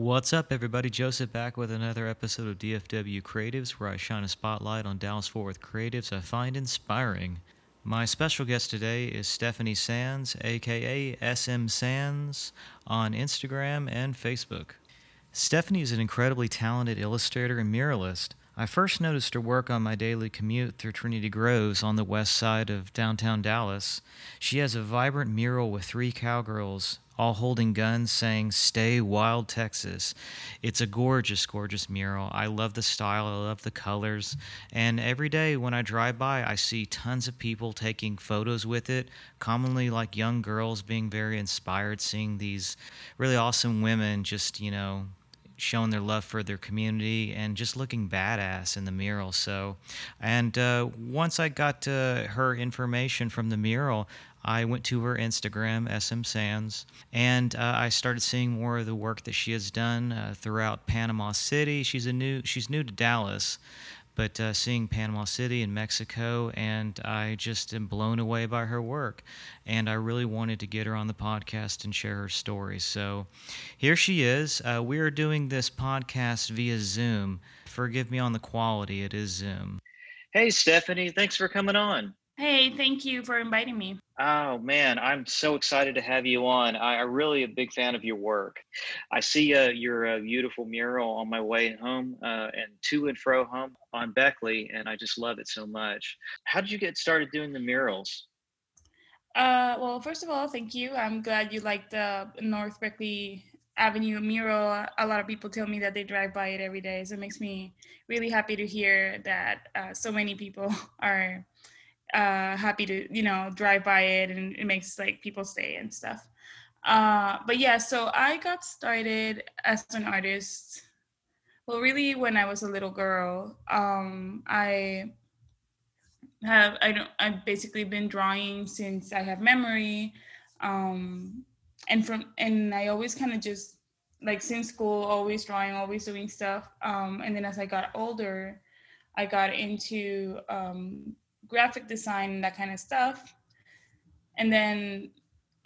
What's up, everybody? Joseph back with another episode of DFW Creatives, where I shine a spotlight on Dallas Fort Worth creatives I find inspiring. My special guest today is Stephanie Sands, aka SM Sands, on Instagram and Facebook. Stephanie is an incredibly talented illustrator and muralist. I first noticed her work on my daily commute through Trinity Groves on the west side of downtown Dallas. She has a vibrant mural with three cowgirls, all holding guns, saying, Stay Wild, Texas. It's a gorgeous, gorgeous mural. I love the style, I love the colors. And every day when I drive by, I see tons of people taking photos with it, commonly like young girls being very inspired, seeing these really awesome women just, you know, showing their love for their community and just looking badass in the mural. So, and uh, once I got uh, her information from the mural, I went to her Instagram, SM Sands, and uh, I started seeing more of the work that she has done uh, throughout Panama City. She's a new, she's new to Dallas, but uh, seeing Panama City and Mexico, and I just am blown away by her work. And I really wanted to get her on the podcast and share her story. So here she is. Uh, we are doing this podcast via Zoom. Forgive me on the quality, it is Zoom. Hey, Stephanie, thanks for coming on. Hey, thank you for inviting me. Oh man, I'm so excited to have you on. I, am really a big fan of your work. I see uh, your uh, beautiful mural on my way home uh, and to and fro home on Beckley, and I just love it so much. How did you get started doing the murals? Uh, well, first of all, thank you. I'm glad you like the North Beckley Avenue mural. A lot of people tell me that they drive by it every day, so it makes me really happy to hear that uh, so many people are uh, happy to you know drive by it and it makes like people stay and stuff. Uh, but yeah so i got started as an artist well really when i was a little girl um, i have i don't i've basically been drawing since i have memory um, and from and i always kind of just like since school always drawing always doing stuff um, and then as i got older i got into um, graphic design that kind of stuff. And then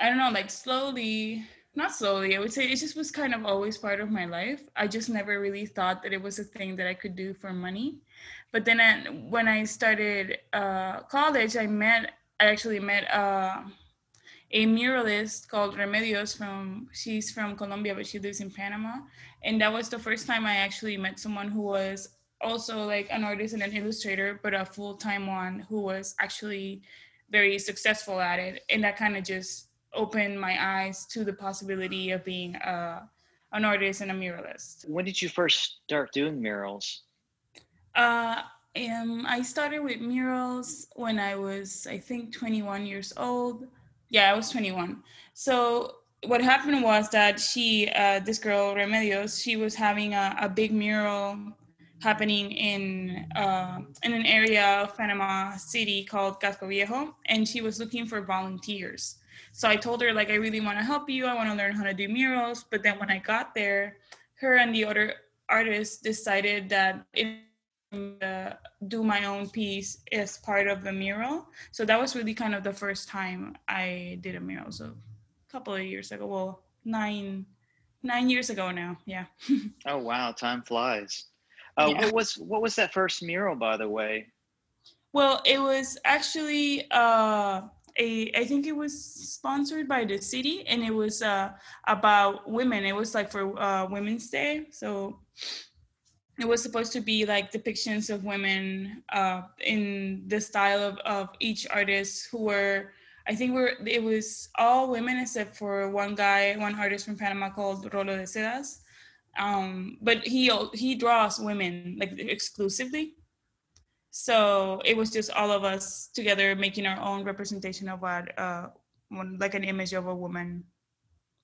I don't know, like slowly, not slowly, I would say it just was kind of always part of my life. I just never really thought that it was a thing that I could do for money. But then I, when I started uh, college, I met, I actually met uh, a muralist called Remedios from, she's from Colombia, but she lives in Panama. And that was the first time I actually met someone who was also like an artist and an illustrator, but a full time one who was actually very successful at it. And that kind of just opened my eyes to the possibility of being a, uh, an artist and a muralist. When did you first start doing murals? Uh, um, I started with murals when I was, I think, 21 years old. Yeah, I was 21. So what happened was that she, uh, this girl Remedios, she was having a, a big mural happening in uh, in an area of Panama City called Casco Viejo, and she was looking for volunteers. So I told her like I really want to help you. I want to learn how to do murals. But then when I got there, her and the other artists decided that it uh, do my own piece as part of the mural. So that was really kind of the first time I did a mural. So a couple of years ago, well, nine nine years ago now. Yeah. oh wow, time flies. Uh, yeah. What was what was that first mural, by the way? Well, it was actually uh, a. I think it was sponsored by the city, and it was uh, about women. It was like for uh, Women's Day, so it was supposed to be like depictions of women uh, in the style of, of each artist who were. I think we're it was all women except for one guy, one artist from Panama called Rolo de Sedas um, but he he draws women like exclusively so it was just all of us together making our own representation of what uh one, like an image of a woman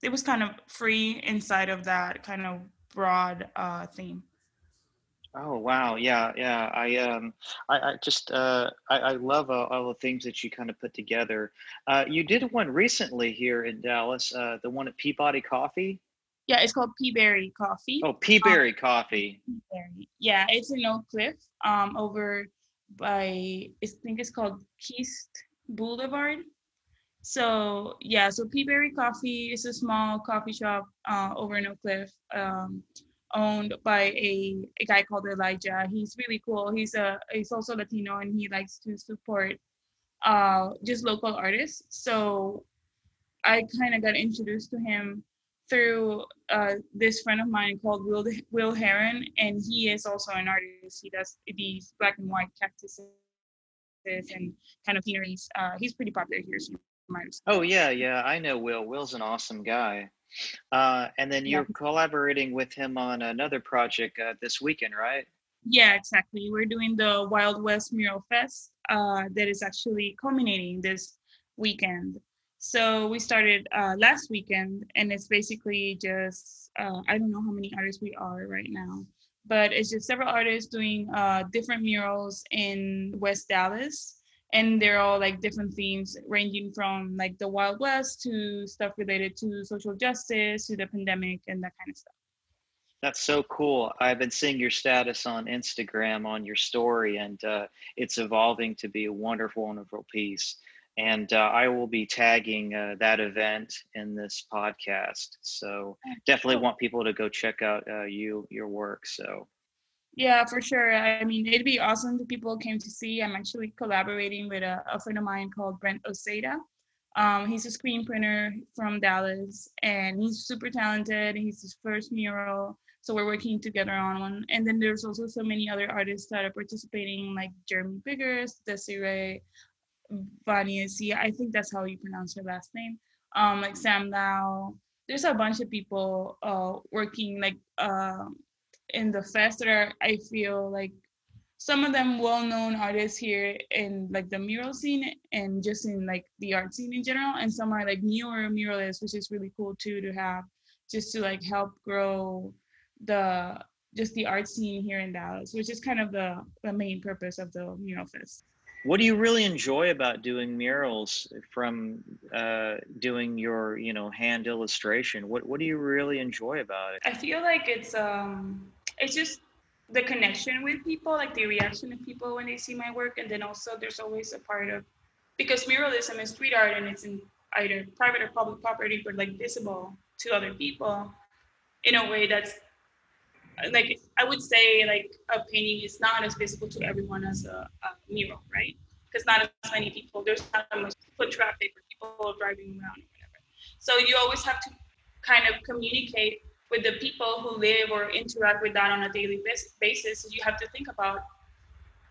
it was kind of free inside of that kind of broad uh theme Oh wow, yeah, yeah. I um, I, I just uh, I, I love uh, all the things that you kind of put together. Uh, you did one recently here in Dallas, uh, the one at Peabody Coffee. Yeah, it's called Peaberry Coffee. Oh, Peaberry um, Coffee. Peaberry. Yeah, it's in Oak Cliff, um, over by I think it's called Kiest Boulevard. So yeah, so Peaberry Coffee is a small coffee shop uh, over in Oak Cliff, um, owned by a, a guy called Elijah. He's really cool. He's a he's also Latino and he likes to support uh, just local artists. So I kind of got introduced to him through uh, this friend of mine called Will Will Heron, and he is also an artist. He does these black and white cactuses and kind of sceneries. Uh, he's pretty popular here. So oh yeah, yeah, I know Will. Will's an awesome guy. Uh, and then you're yeah. collaborating with him on another project uh, this weekend, right? Yeah, exactly. We're doing the Wild West Mural Fest uh, that is actually culminating this weekend. So we started uh, last weekend, and it's basically just uh, I don't know how many artists we are right now, but it's just several artists doing uh, different murals in West Dallas, and they're all like different themes, ranging from like the Wild West to stuff related to social justice to the pandemic and that kind of stuff. That's so cool. I've been seeing your status on Instagram on your story, and uh, it's evolving to be a wonderful, wonderful piece and uh, I will be tagging uh, that event in this podcast. So definitely want people to go check out uh, you your work. So yeah, for sure. I mean, it'd be awesome if people came to see. I'm actually collaborating with a, a friend of mine called Brent Oseda. Um, he's a screen printer from Dallas, and he's super talented. He's his first mural, so we're working together on one. And then there's also so many other artists that are participating, like Jeremy Biggers, Desiree, Vaniasi. I think that's how you pronounce her last name. Um, like Sam Lau. There's a bunch of people uh, working like uh, in the fest that are, I feel like some of them well-known artists here in like the mural scene and just in like the art scene in general and some are like newer muralists which is really cool too to have just to like help grow the just the art scene here in dallas which is kind of the the main purpose of the mural fest what do you really enjoy about doing murals from uh, doing your you know hand illustration? What what do you really enjoy about it? I feel like it's um it's just the connection with people like the reaction of people when they see my work and then also there's always a part of because muralism is street art and it's in either private or public property but like visible to other people in a way that's like I would say like a painting is not as visible to everyone as a, a mural, right? Because not as many people, there's not as much foot traffic or people driving around or whatever. So you always have to kind of communicate with the people who live or interact with that on a daily basis. You have to think about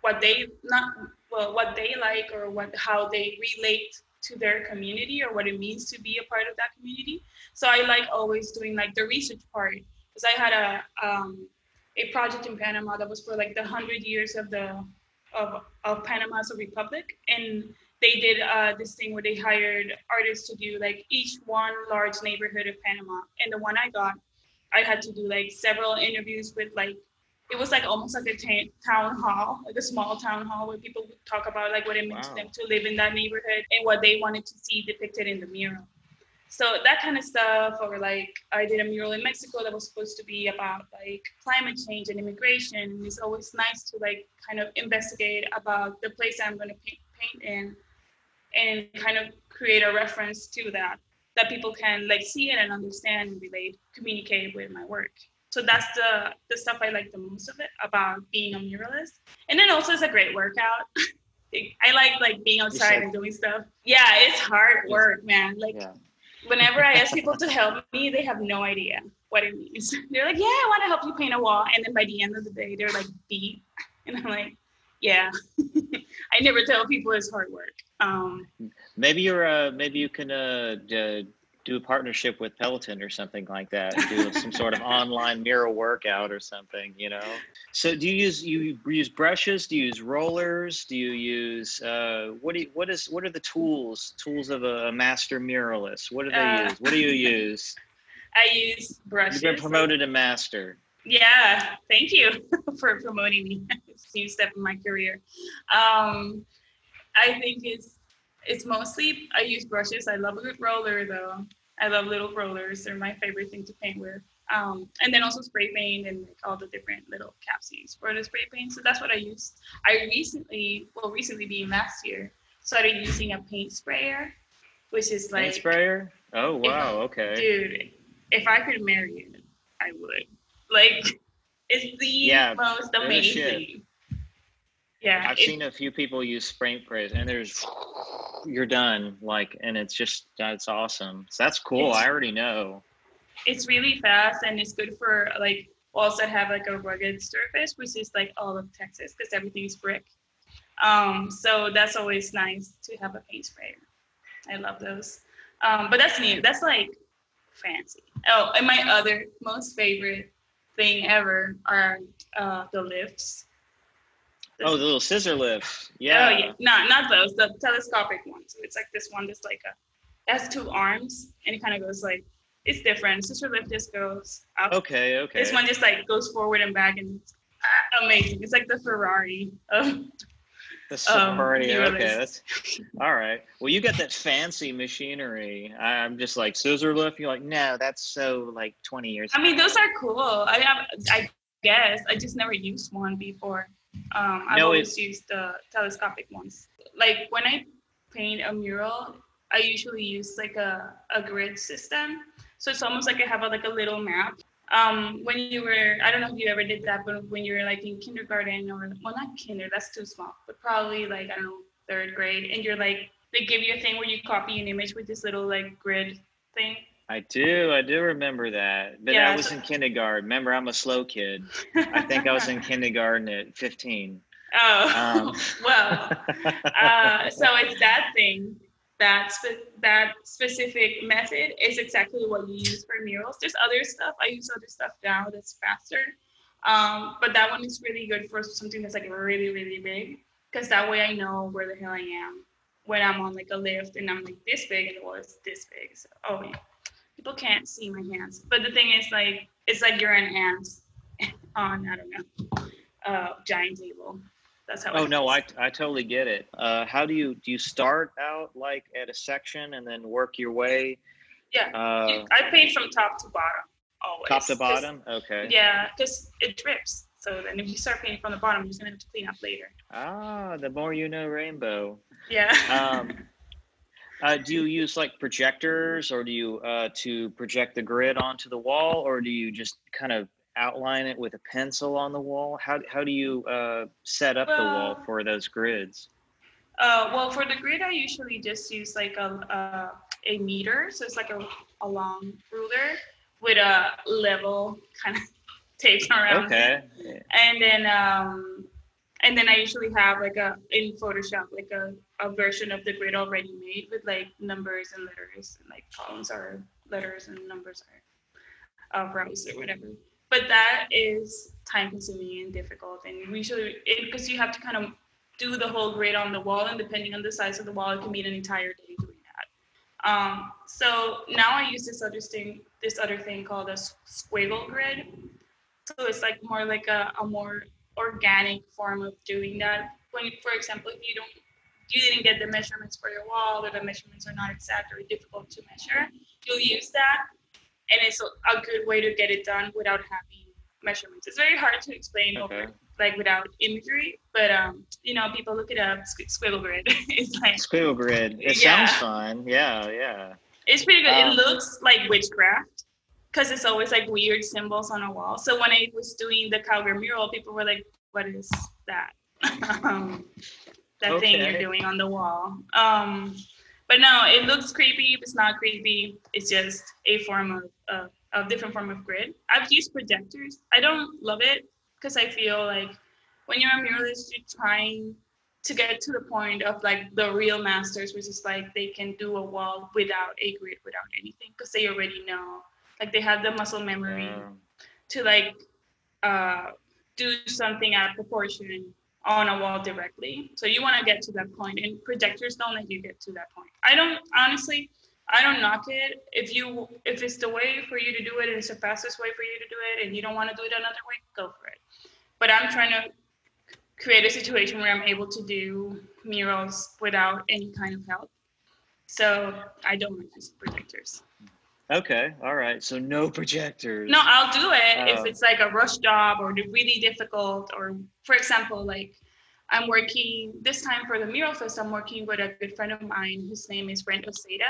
what they not well what they like or what how they relate to their community or what it means to be a part of that community. So I like always doing like the research part because I had a um, a project in Panama that was for like the hundred years of the of of Panama as a republic, and they did uh, this thing where they hired artists to do like each one large neighborhood of Panama. And the one I got, I had to do like several interviews with like it was like almost like a t- town hall, like a small town hall where people would talk about like what it meant wow. to them to live in that neighborhood and what they wanted to see depicted in the mural so that kind of stuff or like i did a mural in mexico that was supposed to be about like climate change and immigration. It's always nice to like kind of investigate about the place i'm going to paint, paint in and kind of create a reference to that that people can like see it and understand and relate communicate with my work. So that's the the stuff i like the most of it about being a muralist. And then also it's a great workout. I like like being outside and doing stuff. Yeah, it's hard work, man. Like yeah whenever I ask people to help me, they have no idea what it means. They're like, yeah, I want to help you paint a wall. And then by the end of the day, they're like beat. And I'm like, yeah, I never tell people it's hard work. Um, maybe you're, uh, maybe you can uh, d- do a partnership with Peloton or something like that. Do some sort of online mural workout or something, you know. So, do you use you use brushes? Do you use rollers? Do you use uh, what do you, what is what are the tools tools of a master muralist? What do they uh, use? What do you use? I use brushes. You've been promoted to master. Yeah, thank you for promoting me. it's a new step in my career. Um, I think it's it's mostly I use brushes. I love a good roller though. I love little rollers. They're my favorite thing to paint with. Um, and then also spray paint and like all the different little capsies for the spray paint. So that's what I use. I recently, well, recently being last year, started using a paint sprayer which is like paint sprayer. Oh wow, okay. Dude, if I could marry it, I would. Like, it's the Yeah, most they're the shit. amazing. Yeah, I've it- seen a few people use spray sprays, and there's you're done. Like, and it's just that's awesome. So that's cool. I already know. it's really fast and it's good for like walls that have like a rugged surface, which is like all of Texas because everything is brick. Um, so that's always nice to have a paint sprayer. I love those. Um, but that's new. That's like fancy. Oh, and my other most favorite thing ever are uh, the lifts. Oh, the little scissor lift. Yeah. Oh yeah, no, not those. The telescopic one. So it's like this one that's like a has two arms and it kind of goes like it's different. Scissor lift just goes up. Okay. Okay. This one just like goes forward and back and it's ah, amazing. It's like the Ferrari of The um, Safari. okay, that's all right. Well, you got that fancy machinery. I'm just like scissor lift. You're like, no, that's so like 20 years. I mean, those are cool. I have, I guess, I just never used one before. Um, I've No, always used the telescopic ones. Like when I paint a mural, I usually use like a, a grid system. So it's almost like I have a, like a little map. Um, when you were, I don't know if you ever did that, but when you were like in kindergarten or, well, not kinder, that's too small, but probably like, I don't know, third grade, and you're like, they give you a thing where you copy an image with this little like grid thing. I do. I do remember that. But Yeah, that was so- in kindergarten. Remember, I'm a slow kid. I think I was in kindergarten at 15. Oh, Um, well, uh, so it's that thing. That spe- that specific method is exactly what you use for murals. There's other stuff. I use other stuff now that's faster, um, but that one is really good for something that's like really really big because that way I know where the hell I am when I'm on like a lift and I'm like this big and the wall is this big. So oh yeah, people can't see my hands, but the thing is like it's like you're an ant on I don't know uh, giant table. That's how. oh no. I, I totally get it. Uh, how do you do? You start out like at a section and then work your way Yeah, uh, I paint from top to bottom always. top to bottom. Okay. Yeah, because it drips. So then if you start painting from the bottom, you're just gonna have to clean up later. Ah, the more you know, rainbow. Yeah. Um, uh, do you use like projectors, or do you uh, to project the grid onto the wall, or do you just kind of outline it with a pencil on the wall? How how do you uh, set up the wall for those grids? Uh, well, for the grid, I usually just use like a uh, a meter, so it's like a, a long ruler with a level kind of taped around. Okay. it. And then um, and then I usually have like a in Photoshop like a, a version of the grid already made with like numbers and letters and like columns are letters and numbers are uh, rows or whatever. But that is time consuming and difficult, and usually because you have to kind of do the whole grid on the wall, and depending on the size of the wall, it can be an entire day doing that. Um, so now I use this other thing, this other thing called a squiggle grid. So it's like more like a, a more organic form of doing that. When, for example, if you don't, you didn't get the measurements for your wall, or the measurements are not exact or difficult to measure, you'll use that, and it's a, a good way to get it done without having measurements. It's very hard to explain over like without imagery, but um, you know, people look it up. squ- Squiggle grid. it's like Squiggle grid. It Yeah. sounds fun. Yeah, yeah. it's pretty good. Um, it looks like witchcraft because it's always like weird symbols on a wall. So when I was doing the cowgirl mural, people were like, "What is that? um, that thing you're doing on the wall?" Um, but no, it looks creepy. It's not creepy. It's just a form of uh, a different form of grid. I've used projectors. I don't love it because I feel like when you're a muralist, you're trying to get to the point of like the real masters, which is like they can do a wall without a grid, without anything, because they already know. Like they have the muscle memory Um, to like uh, do something out of proportion on a wall directly. So you want to get to that point, and projectors don't let you get to that point. I don't honestly. I don't knock it. If you if it's the way for you to do it and it's the fastest way for you to do it and you don't want to do it another way, go for it. But I'm trying to create a situation where I'm able to do murals without any kind of help. So I don't like use projectors. Okay. All right. So no projectors. No, I'll do it Oh. if it's like a rush job or the really difficult, or for example, like I'm working this time for the Mural Fest. I'm working with a good friend of mine whose name is Brent Oseda,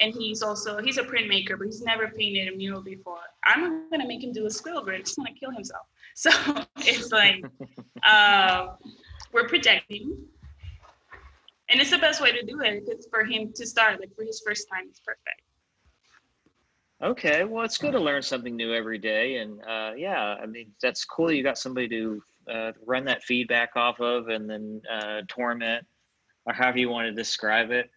and he's also he's a printmaker, but he's never painted a mural before. I'm gonna make him do a squiggle grid. He's gonna kill himself. So it's like uh, we're projecting, and it's the best way to do it because for him to start, like for his first time, it's perfect. Okay, well, it's good to learn something new every day, and uh, yeah, I mean that's cool. You got somebody to uh, run that feedback off of, and then uh, torment, or however you want to describe it.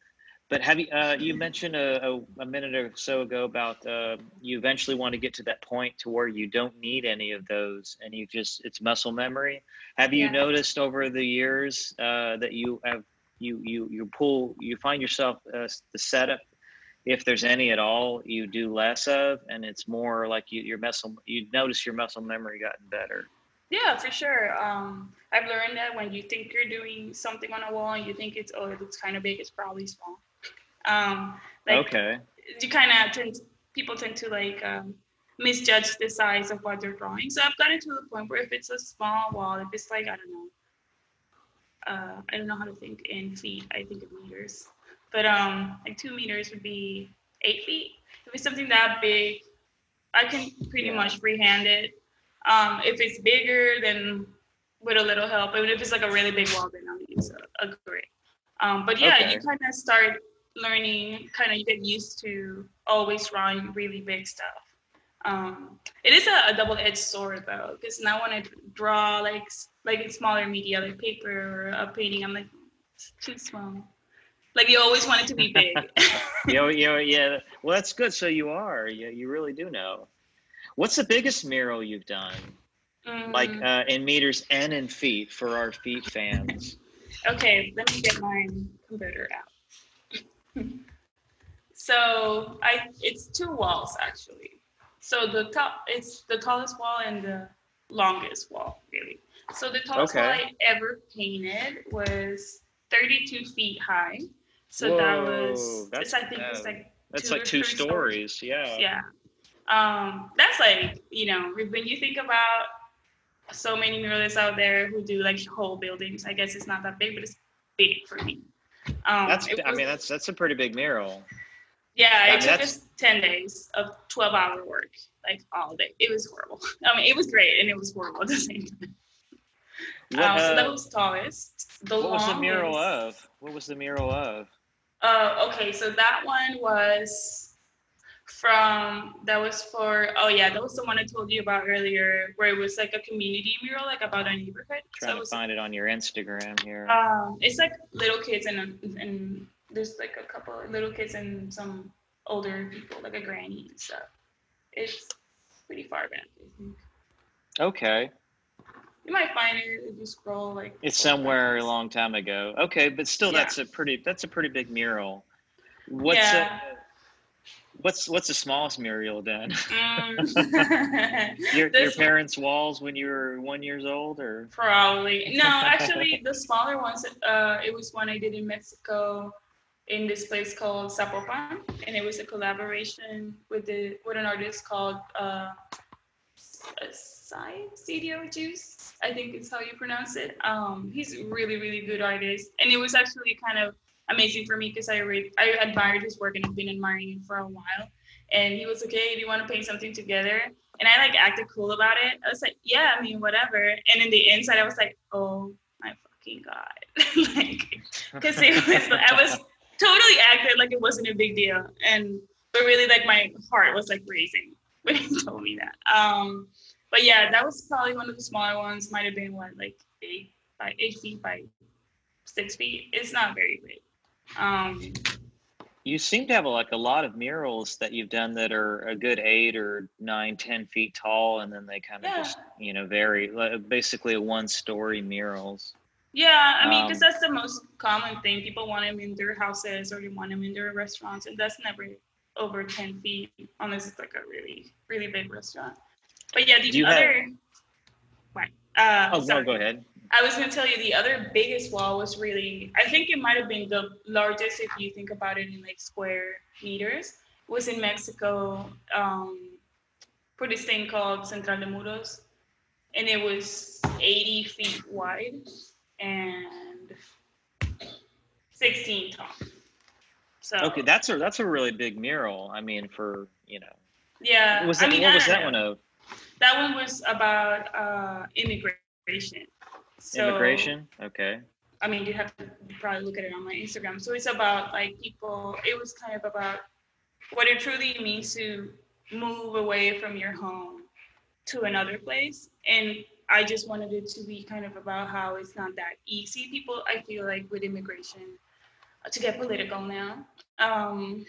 But have you uh, you mentioned a, a, a, minute or so ago about uh, you eventually want to get to that point to where you don't need any of those, and you just it's muscle memory. Have you yeah. noticed over the years uh, that you have you you you pull you find yourself uh, the setup if there's any at all, you do less of, and it's more like you, your muscle. You notice your muscle memory gotten better. Yeah, for sure. Um, I've learned that when you think you're doing something on a wall and you think it's oh it looks kind of big, it's probably small. Um, like, okay. You kind of tend people tend to like um, misjudge the size of what they're drawing. So I've gotten to the point where if it's a small wall, if it's like I don't know, uh, I don't know how to think in feet. I think in meters. But um, like two meters would be eight feet. If it's something that big, I can pretty much freehand it. Um, if it's bigger, then with a little help. But if it's like a really big wall, then I'll use a, a grid. Um, but yeah, okay. you kind of start learning, kind of you get used to always drawing really big stuff. Um, it is a, a double-edged sword though, because now when I draw like like in smaller media, like paper or a painting, I'm like it's too small. Like you always want it to be big. yeah, yeah, yeah. Well, that's good. So you are. You, you really do know. What's the biggest mural you've done? Mm. Like uh, in meters and in feet for our feet fans. okay, let me get my converter out. so I, it's two walls actually. So the top, it's the tallest wall and the longest wall, really. So the tallest okay. wall I ever painted was 32 feet high. So Whoa, that was that's, I think it's like that's like two stories. stories. Yeah. Yeah. Um, that's like you know when you think about so many muralists out there who do like whole buildings. I guess it's not that big, but it's big for me. Um, that's was, I mean that's that's a pretty big mural. Yeah, it took us ten days of twelve hour work, like all day. It was horrible. I mean, it was great and it was horrible at the same time. What, um, so that was tallest. The what was the mural of? What was the mural of? Uh, okay, so that one was from that was for oh yeah, that was the one I told you about earlier, where it was like a community mural, like about a neighborhood. Trying so to find it on your Instagram here. Um, it's like little kids and and there's like a couple little kids and some older people, like a granny and stuff. It's pretty far back, I think. Okay. You might find it if you scroll like. It's somewhere times. a long time ago. Okay, but still, yeah. that's a pretty that's a pretty big mural. What's yeah. a, what's what's the smallest mural then Mm. your your parents' walls when you were one years old, or probably no. Actually, the smaller ones. Uh, it was one I did in Mexico, in this place called Zapopan, and it was a collaboration with the with an artist called uh, Sai Studio Juice I think is how you pronounce it. Um, he's a really, really good artist. And it was actually kind of amazing for me because I read, I admired his work and I've been admiring him for a while. And he was okay, do you want to paint something together? And I like acted cool about it. I was like, yeah, I mean, whatever. And in the inside, I was like, oh my fucking God. like, because it was, I was totally acted like it wasn't a big deal. And, but really, like, my heart was like racing when he told me that. Um, but yeah, that was probably one of the smaller ones. Might have been what like eight by eight feet by six feet. It's not very big. Um, you seem to have like a lot of murals that you've done that are a good eight or nine, ten feet tall, and then they kind of yeah. just you know vary. Like basically, one story murals. Yeah, I mean, because um, that's the most common thing. People want them in their houses or they want them in their restaurants, and that's never over 10 feet unless it's like a really, really big restaurant. But yeah, the other. Have... Uh, oh sorry. no, go ahead. I was going to tell you the other biggest wall was really. I think it might have been the largest if you think about it in like square meters. Was in Mexico um, for this thing called Central de Muros, and it was 80 feet wide. and 16 tall. So Okay, that's a that's a really big mural. I mean, for you know, yeah. was I that mean, what I was that know. one of? That one was about uh, immigration. So, Immigration. Okay. I mean, you have to probably look at it on my Instagram. So it's about like people. It was kind of about what it truly means to move away from your home to another place. And I just wanted it to be kind of about how it's not that easy. People, I feel like with immigration, uh, to get political now, um,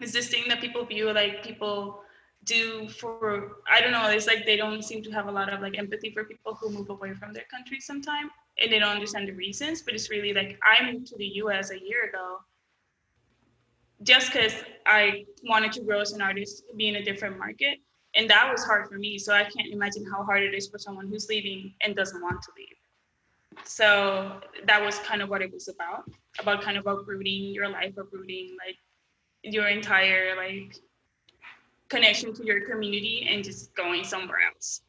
is this thing that people view like people do for I don't know. It's like they don't seem to have a lot of like empathy for people who move away from their country sometime, and they don't understand the reasons. But it's really like I moved to the U.S. a year ago, just because I wanted to grow as an artist, be in a different market, and that was hard for me. So I can't imagine how hard it is for someone who's leaving and doesn't want to leave. So that was kind of what it was about, about kind of uprooting your life, uprooting like your entire like connection to your community and just going somewhere else.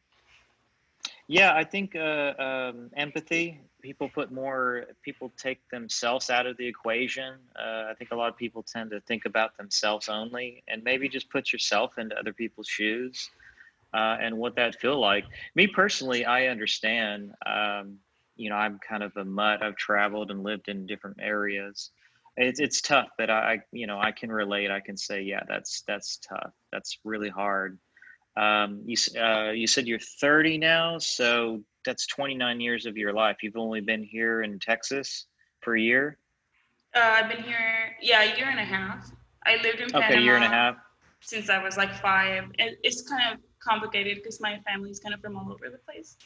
Yeah, I think uh, um, empathy. People put more. People take themselves out of the equation. Uh, I think a lot of people tend to think about themselves only, and maybe just put yourself into other people's shoes uh, and what that feel like. Me personally, I understand. Um, you know, I'm kind of a mutt. I've traveled and lived in different areas. It's it's tough, but I, you know I can relate. I can say, yeah, that's that's tough. That's really hard. Um, you uh, you said you're 30 now, so that's 29 years of your life. You've only been here in Texas for a year. Uh, I've been here, yeah, a year and a half. I lived in Panama Okay, year and a half. since I was like five. And it's kind of complicated because my family's kind of from all over the place.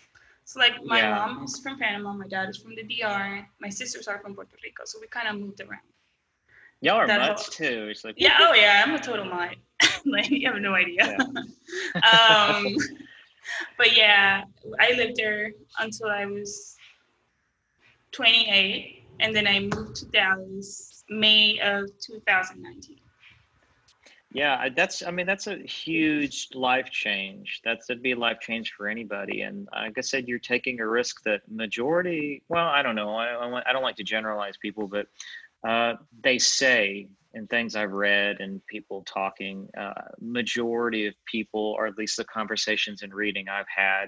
So like my Yeah. mom is from Panama, my dad is from the DR, my sisters are from Puerto Rico. So we kind of moved around. Y'all are that mutts too. It's like Yeah, oh yeah, I'm a total mutt. like you have no idea. um, but yeah, I lived there until I was 28, and then I moved to Dallas May of 2019. Yeah, that's. I mean, that's a huge life change. That's it'd be a life change for anybody. And like I said, you're taking a risk that majority. Well, I don't know. I, I don't like to generalize people, but uh, they say in things I've read and people talking, uh, majority of people, or at least the conversations and reading I've had,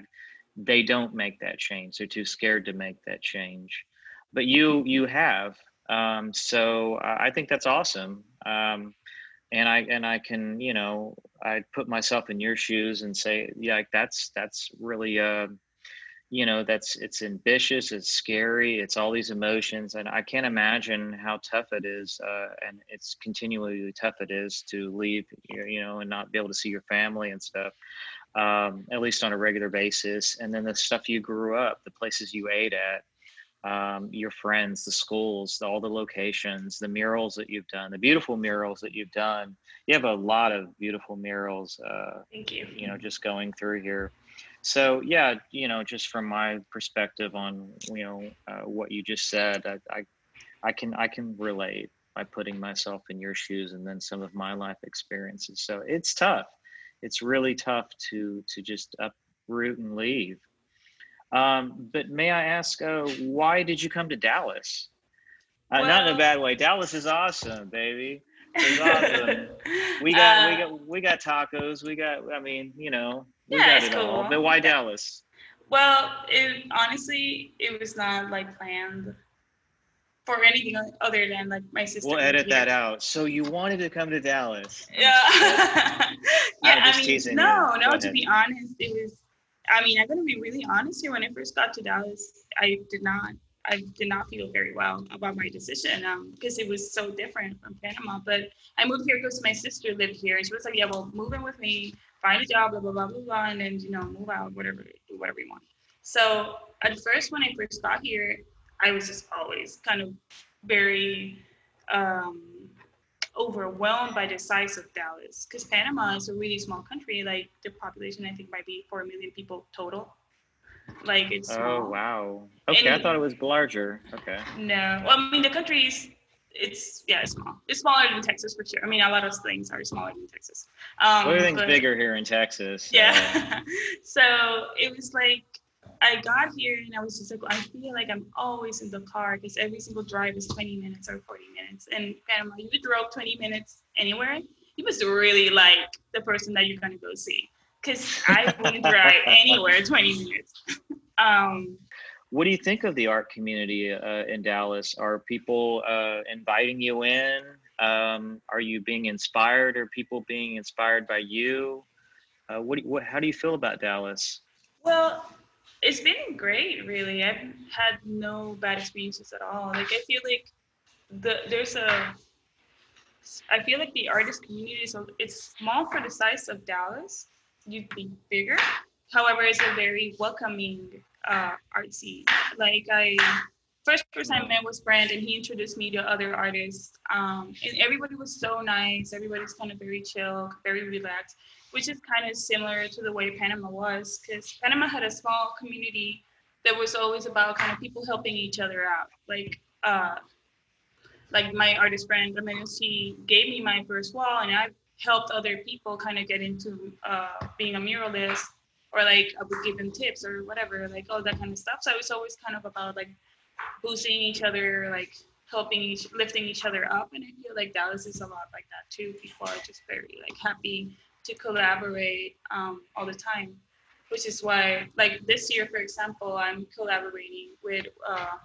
they don't make that change. They're too scared to make that change. But you, you have. Um, so I I think that's awesome. Um, and I and I can you know I put myself in your shoes and say yeah like that's that's really uh you know that's it's ambitious it's scary it's all these emotions and I can't imagine how tough it is uh, and it's continually tough it is to leave you know and not be able to see your family and stuff um, at least on a regular basis and then the stuff you grew up the places you ate at um, your friends, the schools, all the locations, the murals that you've done, the beautiful murals that you've done. You have a lot of beautiful murals, uh, Thank you. you know, just going through here. So yeah, you know, just from my perspective on you know uh, what you just said, I, I I can I can relate by putting myself in your shoes and then some of my life experiences. So it's tough. It's really tough to to just uproot and leave. Um, but may I ask, uh, why did you come to Dallas? Uh, not in a bad way. Dallas is awesome, baby. It's awesome. We got, we Uh, got, we got tacos. We got, I mean, you know, we Yeah, it's it all. cool. But why. Dallas? Well, it honestly, it was not like planned for anything other than like my sister. We'll edit here. that out. So you wanted to come to Dallas? Yeah. yeah, I just mean, teasing you. no, no, to be honest, it was, I mean, I'm going to be really honest here. When I first got to Dallas, I did not, I did not feel very well about my decision um, because it was so different from Panama. But I moved here because my sister lived here and she was like, yeah, well, move in with me, find a job, blah, blah, blah, blah, blah, and then, you know, move out, whatever, do whatever you want. So at first, when I first got here, I was just always kind of very, um, overwhelmed by the size of Dallas because Panama is a really small country. Like the population, I think, might be four million people total. Like it's small. Oh wow. Okay, I thought it was larger. Okay. No, well, I mean the country is it's yeah, it's small. It's smaller than Texas for sure. I mean, a lot of things are smaller than Texas. Um, Everything's but- bigger here in Texas. so- Yeah. so it was like I got here and I was just like, I feel like I'm always in the car because every single drive is 20 minutes or 40 minutes. And Panama, you drove 20 minutes anywhere, you must really like the person that you're gonna go see. Because I wouldn't drive anywhere 20 minutes. um, what do you think of the art community uh, in Dallas? Are people uh, inviting you in? Um, are you being inspired? Are people being inspired by you? Uh, what, do you, what, how do you feel about Dallas? Well, it's been great, really. I've had no bad experiences at all. Like I feel like the there's a I feel like the artist community is it's small for the size of Dallas. You'd think bigger. However, it's a very welcoming uh, scene. Like I first person I met was Brand, and he introduced me to other artists. Um, and everybody was so nice. Everybody's kind of very chill, very relaxed, which is kind of similar to the way Panama was, because Panama had a small community that was always about kind of people helping each other out. Like, uh, like my artist friend, I mean, she gave me my first wall, and I've helped other people kind of get into uh, being a muralist or like I would give them tips or whatever, like all that kind of stuff. So it's always kind of about like boosting each other, like helping each, lifting each other up. And I feel like Dallas is a lot like that too. People are just very like happy to collaborate um, all the time, which is why like this year, for example, I'm collaborating with uh,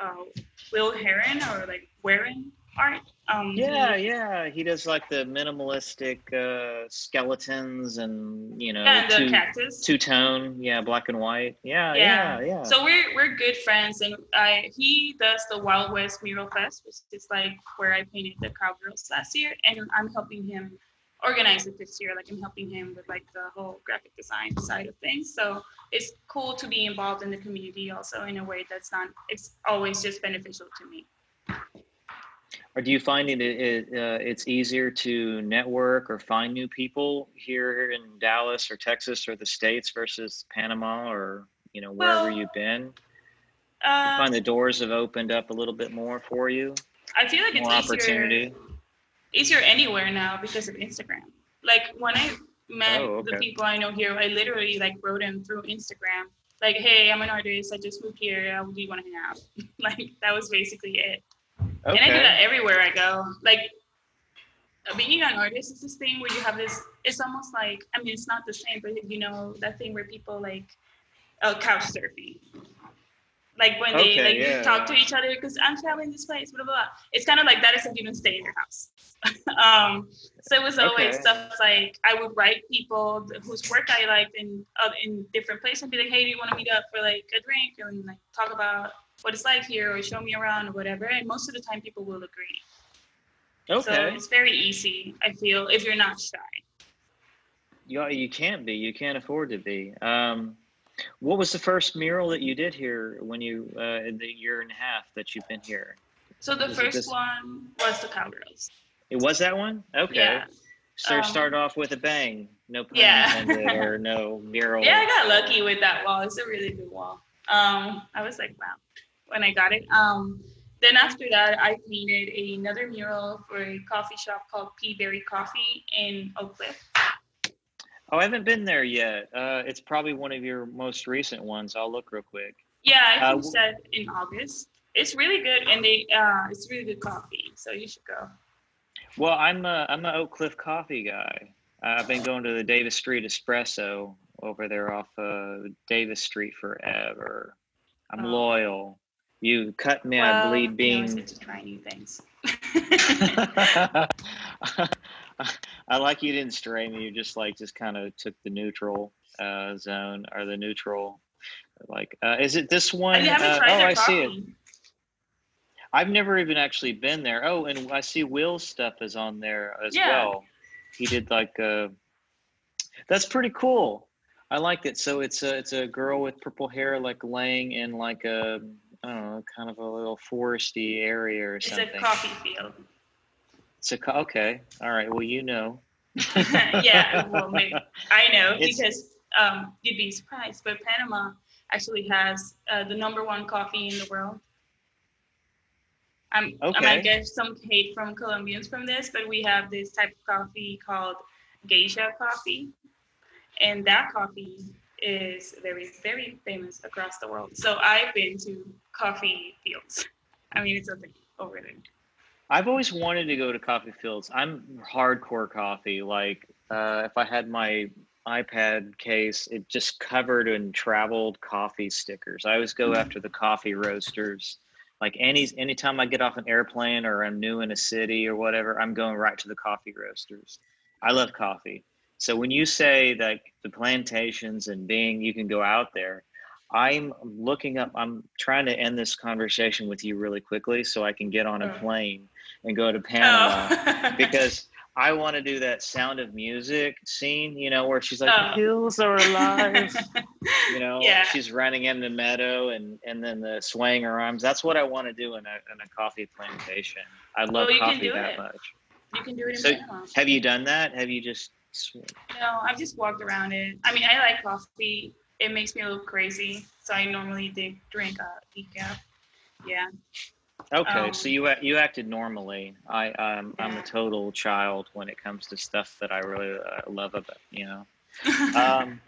uh, Will Heron or like Warren art. Um, yeah, he, yeah, he does like the minimalistic uh, skeletons and you know yeah, two, cactus. two tone, yeah, black and white. Yeah, yeah, yeah, yeah. So we're we're good friends, and I he does the Wild West Mural Fest, which is like where I painted the cowgirls last year, and I'm helping him organize it this year. Like I'm helping him with like the whole graphic design side of things. So it's cool to be involved in the community also in a way that's not it's always just beneficial to me. Or do you find it, it uh, it's easier to network or find new people here in Dallas or Texas or the states versus Panama or you know wherever well, you've been? Uh, you find the doors have opened up a little bit more for you. I feel like more it's opportunity. Easier, easier anywhere now because of Instagram. Like when I met oh, okay. the people I know here, I literally like wrote them through Instagram. Like, hey, I'm an artist. I just moved here. How do you want to hang out? like that was basically it. Okay. And I do that everywhere I go. Like being an artist is this thing where you have this. It's almost like I mean, it's not the same, but you know that thing where people like uh, couch surfing. Like when okay, they like yeah. talk to each other because I'm traveling this place, blah, blah blah. It's kind of like that except you don't stay in your house. um, so it was always okay. stuff like I would write people whose work I liked in uh, in different places and be like, hey, do you want to meet up for like a drink and like talk about what it's like here or show me around or whatever. And most of the time people will agree. Okay. So it's very easy, I feel, if you're not shy. You, you can't be. You can't afford to be. Um, what was the first mural that you did here when you, uh, in the year and a half that you've been here? So the was first one was the Cowgirls. It was that one? Okay. Yeah. So um, start off with a bang. No pun yeah. intended or no mural. Yeah, I got lucky with that wall. It's a really good wall. Um, I was like, wow when I got it. Um, then after that, I painted another mural for a coffee shop called Peaberry Coffee in Oak Cliff. Oh, I haven't been there yet. Uh, it's probably one of your most recent ones. I'll look real quick. Yeah, I think uh, that in August. It's really good, and they uh, it's really good coffee. So you should go. Well, I'm a I'm an Oak Cliff coffee guy. I've been going to the Davis Street Espresso over there off uh, Davis Street forever. I'm oh. loyal. You cut me, well, I bleed beans. to try new things. I like you didn't stray me. You just like just kind of took the neutral uh, zone or the neutral. Like, uh, is it this one? Uh, oh, I see it. I've never even actually been there. Oh, and I see Will's stuff is on there as yeah. well. He did like a. Uh, that's pretty cool. I like it. So it's a it's a girl with purple hair, like laying in like a I don't know, kind of a little foresty area or it's something. It's a coffee field. It's a okay. All right. Well, you know. yeah. Well, maybe, I know it's, because um, you'd be surprised, but Panama actually has uh, the number one coffee in the world. I'm, okay. I might get some hate from Colombians from this, but we have this type of coffee called geisha coffee, and that coffee is very, very famous across the world. So I've been to coffee fields. I mean, it's a thing over there. I've always wanted to go to coffee fields. I'm hardcore coffee. Like, uh, if I had my iPad case, it just covered in traveled coffee stickers. I always go mm-hmm. after the coffee roasters. Like any anytime I get off an airplane or I'm new in a city or whatever, I'm going right to the coffee roasters. I love coffee. So when you say that the plantations and being you can go out there, I'm looking up, I'm trying to end this conversation with you really quickly so I can get on a oh. plane and go to oh. Panama oh. because I want to do that sound of music scene, you know, where she's like, oh. hills are alive. you know, yeah. she's running in the meadow and, and then the swaying her arms. That's what I want to do in a, in a coffee plantation. I love coffee that it. much. You can do it in so Panama. Have you done that? Have you just no, I've just walked around it. I mean, I like coffee. It makes me a little crazy, so I normally drink a decaf. Yeah. Okay, um, so you you acted normally. I um, yeah. I'm a total child when it comes to stuff that I really uh, love about you know. um,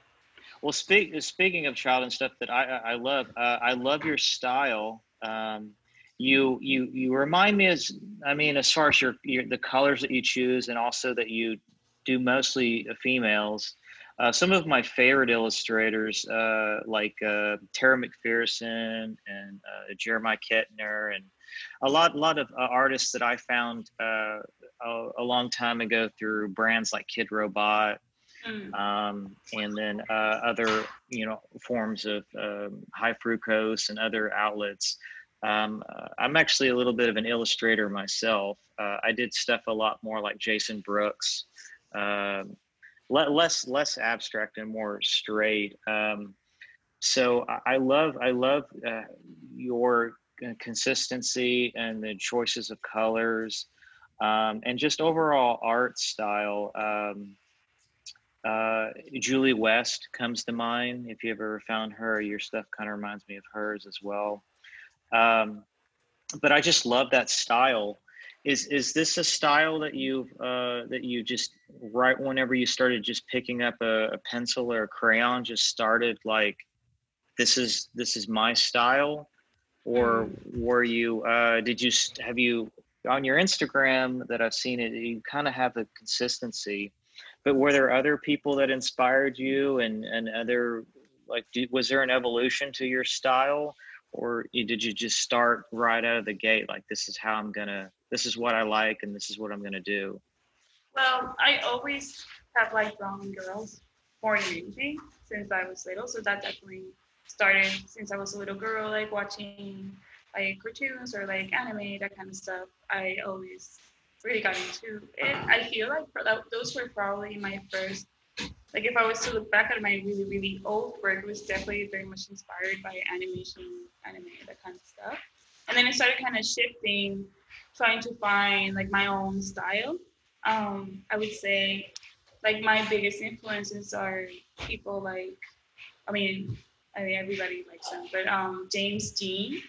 well, speak, speaking of child and stuff that I I love, uh, I love your style. Um, you you you remind me as I mean as far as your, your the colors that you choose and also that you do mostly females. Uh, some of my favorite illustrators, uh, like uh, Tara McPherson and uh, Jeremiah Ketner, and a lot, lot of uh, artists that I found uh, a, a, long time ago through brands like Kidrobot, mm. um, and then other, you know, forms of um, Hi-Fructose and other outlets. Um, I'm actually a little bit of an illustrator myself. I did stuff a lot more like Jason Brooks um, less less abstract and more straight. Um, so I, I, love I love uh, your consistency and the choices of colors um, and just overall art style. Um, uh, Julie West comes to mind. If you ever found her, your stuff kind of reminds me of hers as well. Um, but I just love that style is is this a style that you uh, that you just right whenever you started just picking up a, a, pencil or a crayon just started like this is this is my style? Or were you uh, did you have you on your instagram that i've seen it you kind of have a consistency but were there other people that inspired you and and other like was there an evolution to your style or did you just start right out of the gate like this is how i'm gonna this is what i like and this is what i'm gonna do well i always have liked drawing girls more than anything since i was little so that definitely started since i was a little girl like watching like cartoons or like anime that kind of stuff i always really got into it. I feel like those were probably my first like if I was to look back at my really, really old work, it was definitely very much inspired by animation, anime, that kind of stuff. And then I started kind of shifting, trying to find like my own style. Um, I would say like my biggest influences are people like, I mean, I mean everybody likes him, but um, James Jean,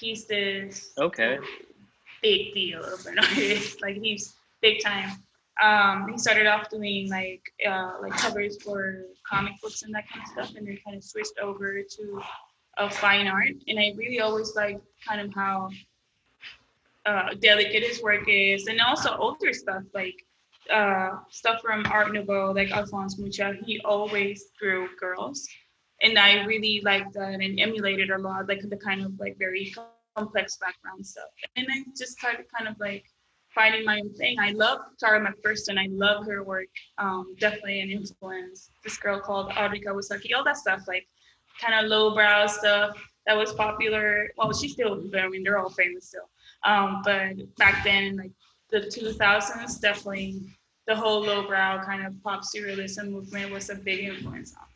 he's this okay big deal of an artist. Like he's big time um, he started off doing like uh, like covers for comic books and that kind of stuff, and then kind of switched over to a fine art. And I really always like kind of how uh, delicate his work is, and also older stuff like uh, stuff from Art Nouveau, like Alphonse Mucha. He always drew girls, and I really liked that and emulated a lot, like the kind of like very complex background stuff. And I just started kind of like finding my own thing. I love Tara McPherson. I love her work. Um, definitely an influence. This girl called Audrey Kawasaki, all that stuff, like kind of lowbrow stuff that was popular. Well, she's still, I mean, they're all famous still. Um, but back then, in like the 2000s, definitely the whole lowbrow kind of pop surrealism movement was a big influence on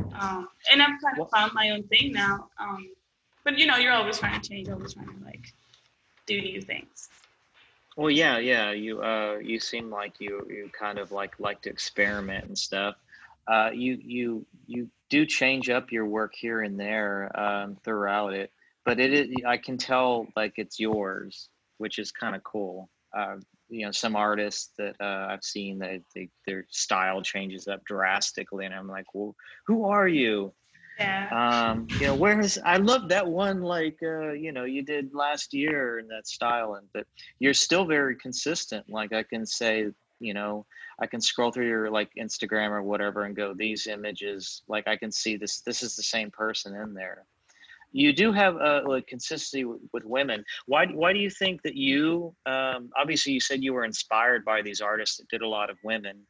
me. Um, and I've kind of found my own thing now. Um, but you know, you're always trying to change, always trying to like do new things. Well, yeah, yeah. You uh, you seem like you you kind of like like to experiment and stuff. Uh, you you you do change up your work here and there um, throughout it, but it is I can tell like it's yours, which is kind of cool. uh, you know some artists that uh, I've seen that they, their style changes up drastically, and I'm like, well, who are you? Yeah. Um, you know, whereas I love that one, like uh, you know, you did last year in that style, and but you're still very consistent. Like I can say, you know, I can scroll through your like Instagram or whatever and go, these images, like I can see this. This is the same person in there you do have a like consistency with, with, women. Why why do you think that you um, obviously you said you were inspired by these artists that did a lot of women,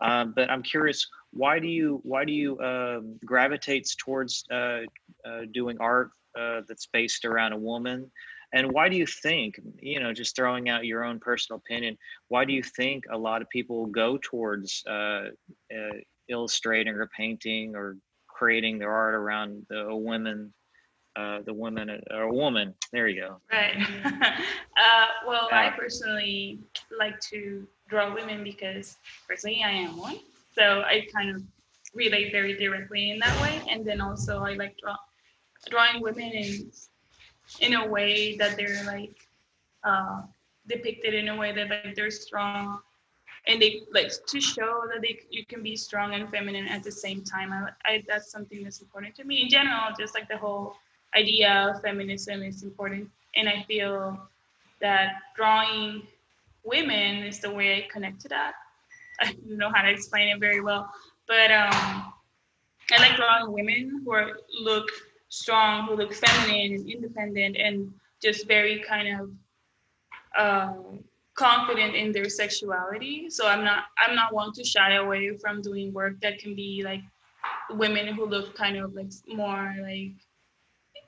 um, but I'm curious why do you why do you um, gravitates towards uh, uh, doing art uh, that's based around a woman, and why do you think you know just throwing out your own personal opinion? Why do you think a lot of people go towards uh, uh, illustrating or painting or creating their art around a woman uh, the woman or a woman. There you go. Right. uh, well, I personally like to draw women because personally I am one, so I kind of relate very directly in that way. And then also I like draw, drawing women in in a way that they're like uh, depicted in a way that like they're strong and they like to show that they you can be strong and feminine at the same time. I, I that's something that's important to me in general. Just like the whole idea of feminism is important. And I feel that drawing women is the way I connect to that. I don't know how to explain it very well, but um, I like drawing women who are, look strong, who look feminine and independent, and just very kind of um, confident in their sexuality. So I'm not I'm not one to shy away from doing work that can be like women who look kind of like more like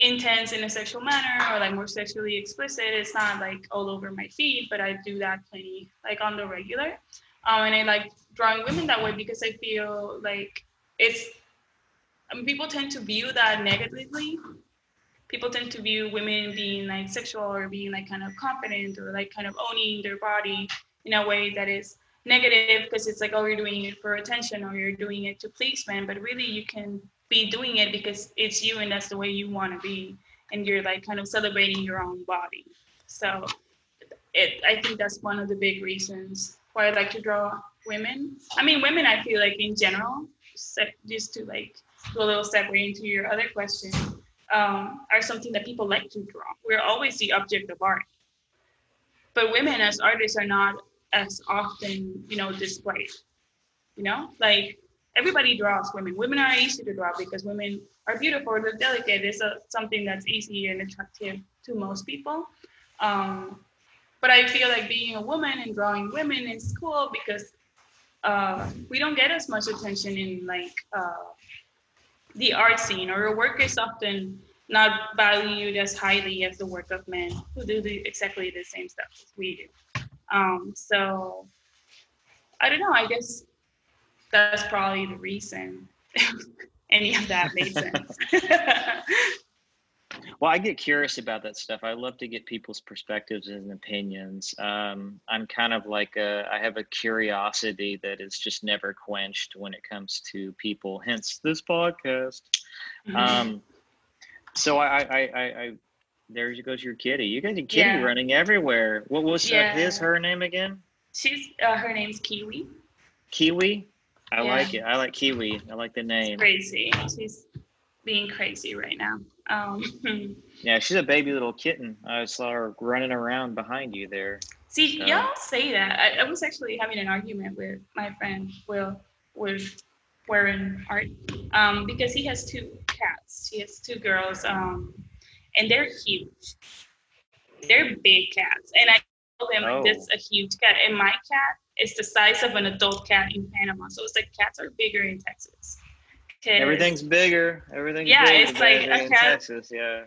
intense in a sexual manner or like more sexually explicit. It's not like all over my feed, but I do that plenty like on the regular. Um, and I like drawing women that way because I feel like it's I mean, people tend to view that negatively. People tend to view women being like sexual or being like kind of confident or like kind of owning their body in a way that is negative because it's like, oh, you're doing it for attention or you're doing it to please men. But really, you can be doing it because it's you and that's the way you want to be. And you're like kind of celebrating your own body. So it i think that's one of the big reasons why i like to draw women. I mean women i feel like in general just to like do a little segue into your other question um, are something that people like to draw. We're always the object of art. But women as artists are not as often you know displayed. You know? Like everybody draws women. Women are easy to draw because women are beautiful, they're delicate. It's a, something that's easy and attractive to most people. Um, but I feel like being a woman and drawing women is cool because uh, we don't get as much attention in like uh, the art scene, or your work is often not valued as highly as the work of men who do the, exactly the same stuff as we do. Um, so I don't know. I guess that's probably the reason any of that made sense. well, I get curious about that stuff. I love to get people's perspectives and opinions. Um, I'm kind of like a, I have a curiosity that is just never quenched when it comes to people. Hence this podcast. Mm-hmm. Um, so I, I, I, I, there goes your kitty. You got a kitty yeah. running everywhere. What was yeah. his her name again? She's uh, her name's Kiwi. Kiwi. I yeah. like it. I like Kiwi. I like the name. Crazy. She's being crazy right now. Um, yeah, she's a baby little kitten. I saw her running around behind you there. See, so. y'all say that. I, I, was actually having an argument with my friend Will with wearing art um, because he has two cats. He has two girls, um, and they're huge. They're big cats, and I told him oh. that's a huge cat, and my cat it's the size of an adult cat in Panama. So it's like cats are bigger in Texas. Everything's bigger. Everything's yeah, bigger it's like a cat. In Texas, yeah.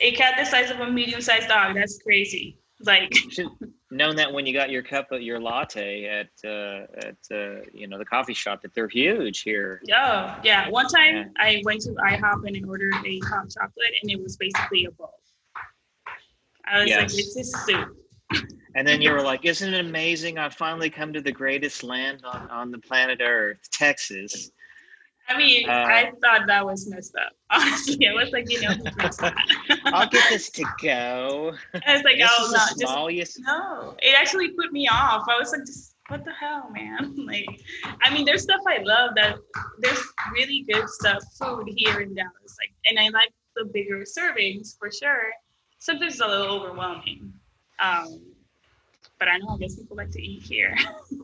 A cat the size of a medium-sized dog. That's crazy. Like you should known that when you got your cup of your latte at uh, at uh, you know the coffee shop that they're huge here. Oh yeah. One time yeah. I went to IHOP and I ordered a hot chocolate and it was basically a bowl. I was yes. like, it's a soup. And then you were like, "Isn't it amazing? I've finally come to the greatest land on, on the planet Earth, Texas." I mean, uh, I thought that was messed up. Honestly, I was like, you know, I'll get this to go. I was like, this oh no, just no. It actually put me off. I was like, just what the hell, man? Like, I mean, there's stuff I love. That there's really good stuff, food here in Dallas. Like, and I like the bigger servings for sure. Sometimes it's a little overwhelming. Um, but I know I guess people like to eat here.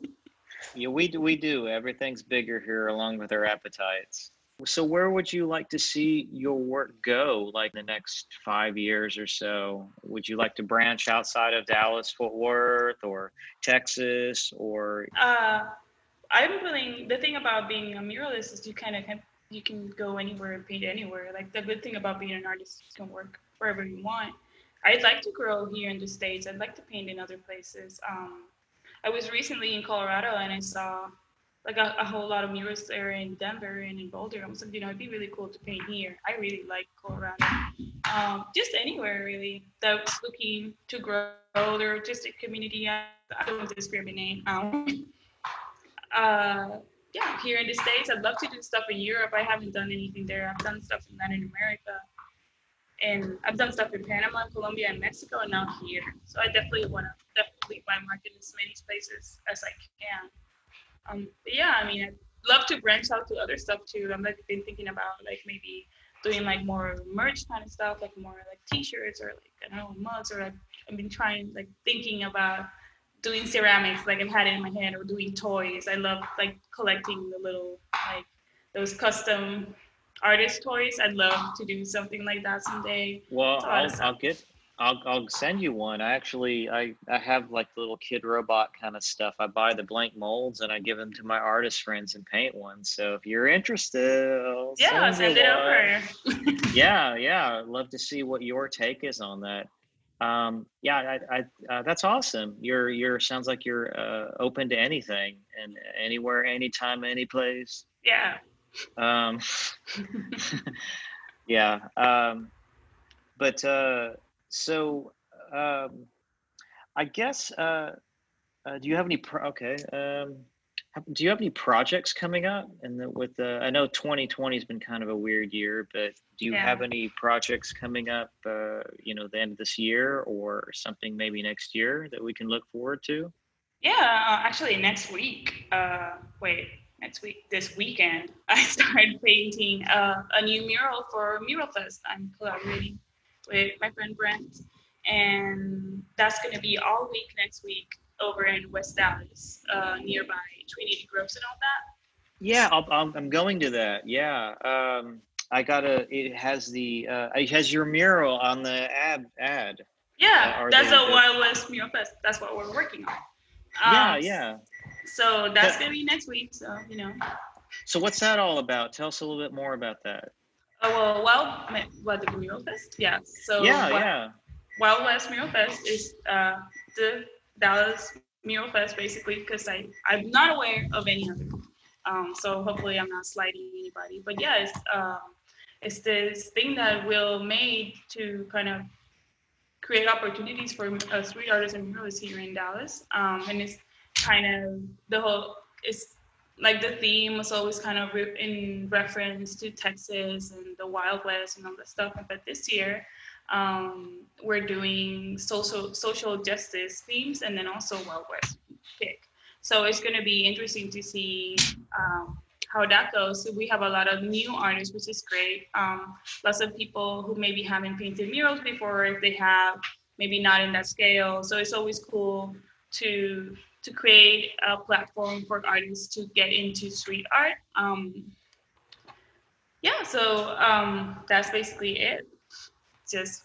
Yeah, we do. We do. Everything's bigger here, along with our appetites. So, where would you like to see your work go, like the next five years or so? Would you like to branch outside of Dallas, Fort Worth, or Texas, or? Uh, I'm willing. The thing about being a muralist is you kind of can, you can go anywhere and paint anywhere. Like the good thing about being an artist, is you can work wherever you want. I'd like to grow here in the states. I'd like to paint in other places. Um, I was recently in Colorado and I saw like a, a, whole lot of murals there in Denver and in Boulder. I was like, you know, it'd be really cool to paint here. I really like Colorado. Um, just anywhere really that's looking to grow their artistic community. I, don't discriminate. Um, uh, yeah, here in the States, I'd love to do stuff in Europe. I haven't done anything there. I've done stuff in Latin America. And I've done stuff in Panama, and Colombia, and Mexico, and now here. So I definitely want to definitely my market in as many places as I can. Um, but yeah, I mean, I'd love to branch out to other stuff too. I'm like been thinking about like maybe doing like more merch kind of stuff, like more like t-shirts or like I don't know mugs or like I've been trying like thinking about doing ceramics, like I've had it in my head, or doing toys. I love like collecting the little like those custom artist toys. I'd love to do something like that someday. Well, I'll, I'll get I'll I'll send you one. I actually I I have like the little Kidrobot kind of stuff. I buy the blank molds and I give them to my artist friends and paint one. So if you're interested, I'll yeah, send, send it over. yeah, yeah, I'd love to see what your take is on that. Um, yeah, I, I uh, that's awesome. You're you're sounds like you're uh, open to anything and anywhere, anytime, any place. Yeah. Um, yeah. Um, but uh so um, I guess uh, uh, do you have any pro- okay um, do you have any projects coming up and with the I know 2020 has been kind of a weird year but do you yeah. have any projects coming up uh, you know the end of this year or something maybe next year that we can look forward to yeah uh, actually next week uh, wait next week this weekend I started painting uh, a new mural for Mural Fest I'm collaborating with my friend Brent, and that's going to be all week next week over in West Dallas, uh, nearby Trinity Groves and all that. Yeah, i am going to that. Yeah, um, I got a. It has the. Uh, it has your mural on the ad. Ad. Yeah, that's a Wild West Mural Fest. That's what we're working on. Um, yeah, yeah. So that's gonna be next week. So you know. So what's that all about? Tell us a little bit more about that. Oh, well, well, what the Mural Fest? Yeah. So yeah, Wild, yeah. Wild West Mural Fest is uh, the Dallas Mural Fest, basically, because I I'm not aware of any other. Um, so hopefully I'm not sliding anybody. But yeah, it's uh, it's this thing that will made to kind of create opportunities for uh, street artists and muralists here in Dallas. Um, and it's kind of the whole it's like the theme was always kind of re- in reference to Texas and the Wild West and all that stuff. But this year, um, we're doing social social justice themes and then also Wild West pick. So it's going to be interesting to see um, how that goes. So we have a lot of new artists, which is great. Um, lots of people who maybe haven't painted murals before, if they have, maybe not in that scale. So it's always cool to to create a platform for artists to get into street art. Um, yeah, so um, that's basically it. Just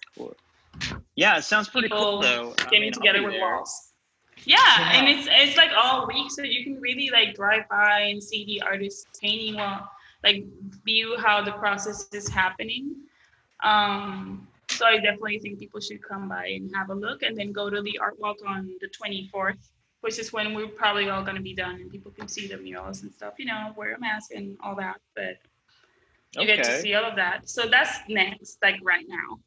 yeah, it sounds pretty cool though. Getting I mean, together with walls. Yeah, yeah, and it's it's like all week, so you can really like drive by and see the artists painting while like view how the process is happening. Um, so I definitely think people should come by and have a look, and then go to the art walk on the 24th which is when we're probably all going to be done and people can see the murals and stuff, you know, wear a mask and all that. But you okay. get to see all of that. So that's next, like right now.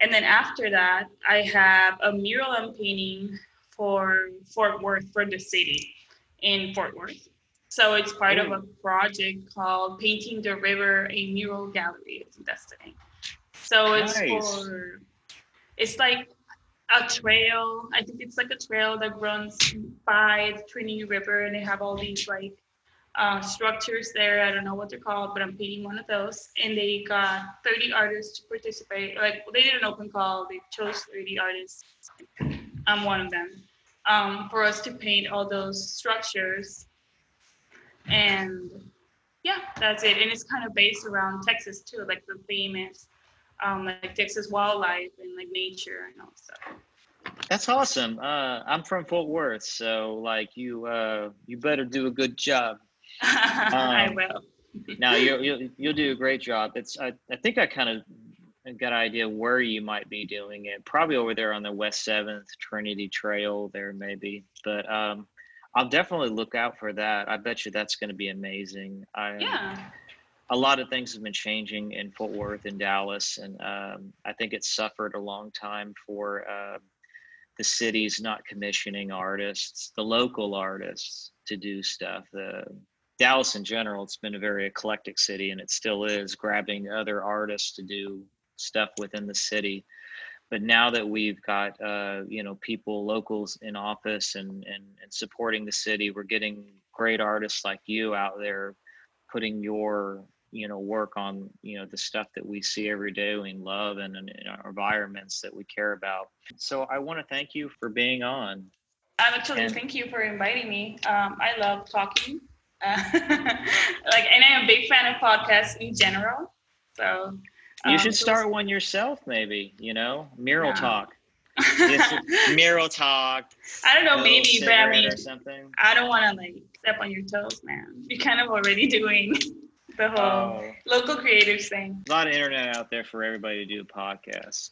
And then after that, I have a mural I'm painting for Fort Worth, for the city in Fort Worth. So it's part of a project called Painting the River, a mural gallery. I think that's the name. So it's nice. for, it's like a trail. I think it's like a trail that runs by the Trinity River, and they have all these like uh, structures there. I don't know what they're called, but I'm painting one of those. And they got 30 artists to participate. Like they did an open call. They chose 30 artists. I'm one of them. Um, for us to paint all those structures. And yeah, that's it. And it's kind of based around Texas too. Like the is um, like Texas wildlife and like nature and all stuff. That's awesome. Uh, I'm from Fort Worth, so like you, uh, you better do a good job. Um, I will. now you'll, you'll you'll do a great job. It's I, I think I kind of got an idea where you might be doing it. Probably over there on the West Seventh Trinity Trail, there maybe. But um, I'll definitely look out for that. I bet you that's going to be amazing. I, yeah a lot of things have been changing in Fort Worth and Dallas, and um, I think it's suffered a long time for uh, the cities not commissioning artists, the local artists, to do stuff. The Dallas in general, it's been a very eclectic city, and it still is grabbing other artists to do stuff within the city. But now that we've got uh, you know people, locals in office and, and and supporting the city, we're getting great artists like you out there putting your you know work on you know the stuff that we see every day we love and, in our environments that we care about. So i want to thank you for being on. I'm actually and, thank you for inviting me. Um, i love talking. Uh, like and i'm a big fan of podcasts in general so um, you should start one yourself maybe you know? Mural yeah. talk. Mural talk. I don't know maybe but i mean i don't want to like step on your toes man. You're kind of already doing the whole oh. local creatives thing. A lot of internet out there for everybody to do a podcast.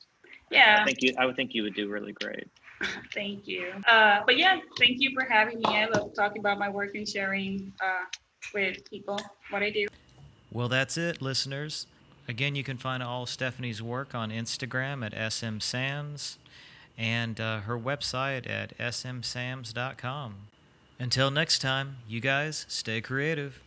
Yeah. I think you I would think you would do really great. thank you. Uh, but yeah, thank you for having me. I love talking about my work and sharing uh, with people what I do. Well, that's it, listeners. Again, you can find all Stephanie's work on Instagram at smsams and uh, her website at smsams.com. Until next time, you guys stay creative.